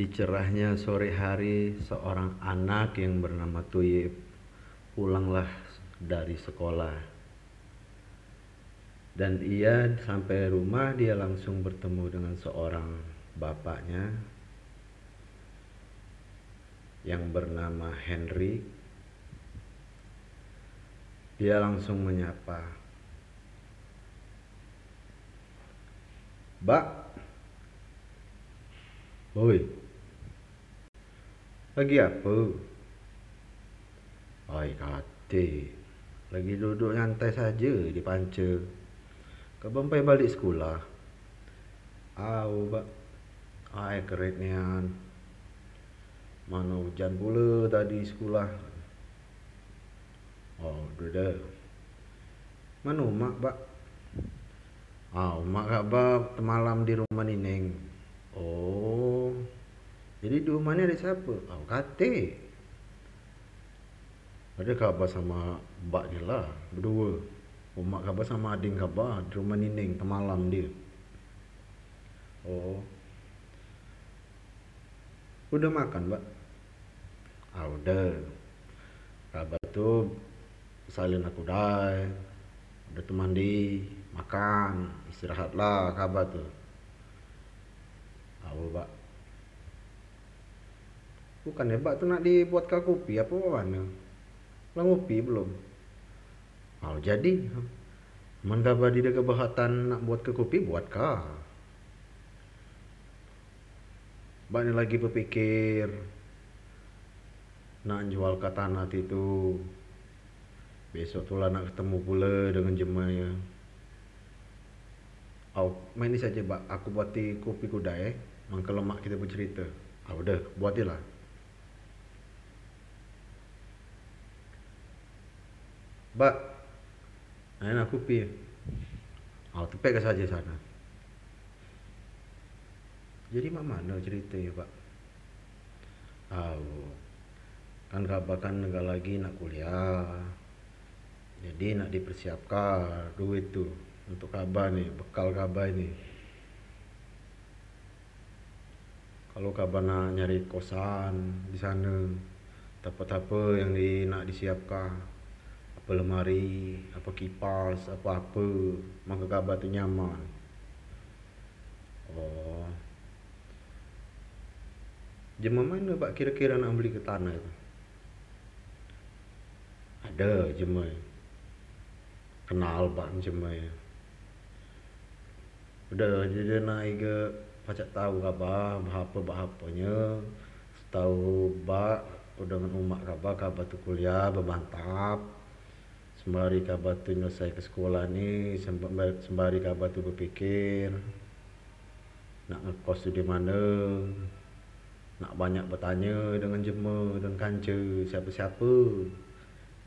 Di cerahnya sore hari, seorang anak yang bernama Tuyip pulanglah dari sekolah. Dan ia sampai rumah dia langsung bertemu dengan seorang bapaknya yang bernama Henry. Dia langsung menyapa, "Mbak, Woi, lagi apa? Oi kate, lagi duduk nyantai saja di panca. Kau bampai balik sekolah? Au, bak. Ai keretnian. Mana hujan pula tadi sekolah. Oh, dah. Mana mak, bak? Ah, mak kak malam di rumah Nineng. Oh. Jadi di rumahnya ada siapa? Oh, kate. Ada khabar sama mbak ni lah, berdua. Mak khabar sama adik khabar di rumah Nineng malam dia. Oh. Udah makan, Mbak? Ah, udah. Khabar tu salin aku dah. Udah tu mandi, makan, istirahatlah khabar tu. Ah, Mbak. Bukan hebat tu nak dibuatkan kopi apa mana? Lah ngopi belum? Oh, jadi. Man khabar dia kebahatan nak buat ke kopi, buat kah? Mbak ni lagi berfikir nak jual ke tanah itu. Besok tu lah nak ketemu pula dengan jemaya. Oh, main ni saja, Mbak. Aku buati kopi kuda eh. Mangka lemak kita bercerita. Ah, udah, buatilah. Mbak, nak kopi. Oh, tepek ke saja sana. Jadi mak mana cerita ya, Pak? Oh, kan khabar kan enggak lagi nak kuliah. Jadi nak dipersiapkan duit tu untuk kabar ni, bekal kabar ni. Kalau kabar nak nyari kosan di sana, apa-apa yang di, nak disiapkan, lemari, apa kipas, apa-apa, maka kabar tu nyaman. Oh. Jema mana Pak kira-kira nak beli ke tanah tu? Ada jema. Kenal Pak jema ya. Udah jadi naik ke pacak tahu khabar apa bahapanya. Tahu Pak udah dengan umat khabar khabar tu kuliah bermantap. Sembari khabar tu selesai ke sekolah ni sembari khabar tu berfikir nak ngekos tu di mana nak banyak bertanya dengan jema dan kanca siapa-siapa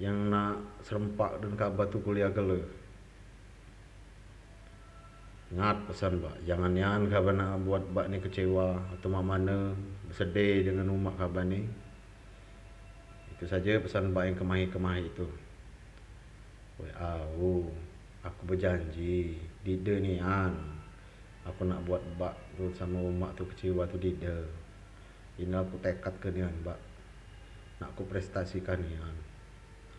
yang nak serempak dan khabar tu kuliah kala. Ingat pesan pak, jangan yang khabar nak buat bak ni kecewa atau mana bersedih dengan umat khabar ni. Itu saja pesan bak yang kemahi-kemahi itu. Wei au, aku berjanji, dida ni an. Aku nak buat bak tu sama umat tu kecewa tu dida. Ini aku tekad ke nian bak. Nak aku prestasikan nian.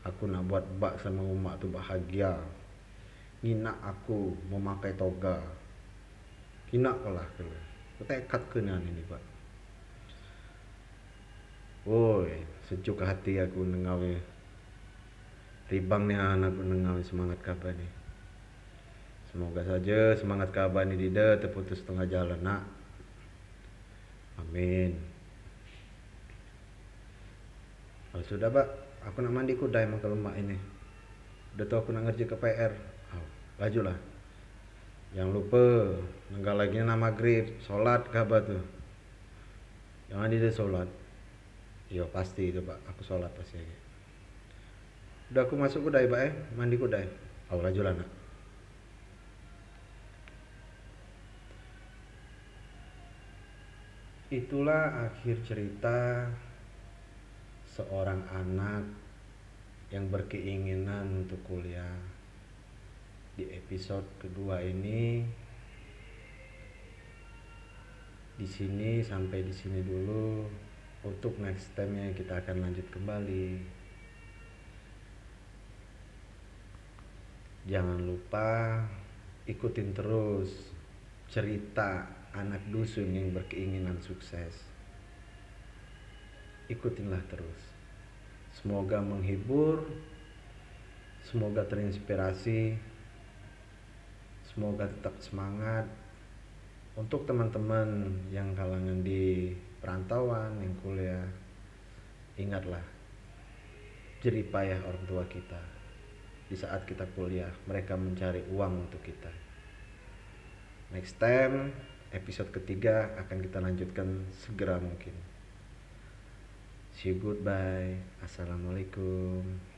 Aku nak buat bak sama umat tu bahagia. Ngina aku memakai toga. Kina kalah ke. Aku tekad ke nian ini bak. Woi, sejuk hati aku nengawi. Ribang ni aku nengawi semangat kabar ni. Semoga saja semangat kabar ni tidak terputus tengah jalan nak. Amin. Oh, sudah pak, aku nak mandi kuda emang ke rumah ini. Udah tahu aku nak ngerjain ke PR. Oh, laju lah. Jangan lupa, enggak lagi nama maghrib, sholat kabar tu. Jangan dia sholat. Yo pasti itu pak, aku sholat pasti. Udah aku masuk kuda pak eh, mandi kuda. Oh. Itulah akhir cerita seorang anak yang berkeinginan untuk kuliah. Di episode kedua ini di sini sampai di sini dulu untuk next time-nya kita akan lanjut kembali jangan lupa ikutin terus cerita anak dusun yang berkeinginan sukses. Ikutinlah terus. Semoga menghibur semoga terinspirasi semoga tetap semangat. Untuk teman-teman yang kalangan di perantauan yang kuliah ingatlah jerih payah orang tua kita di saat kita kuliah mereka mencari uang untuk kita. Next time episode ketiga akan kita lanjutkan segera mungkin. See you goodbye. Assalamualaikum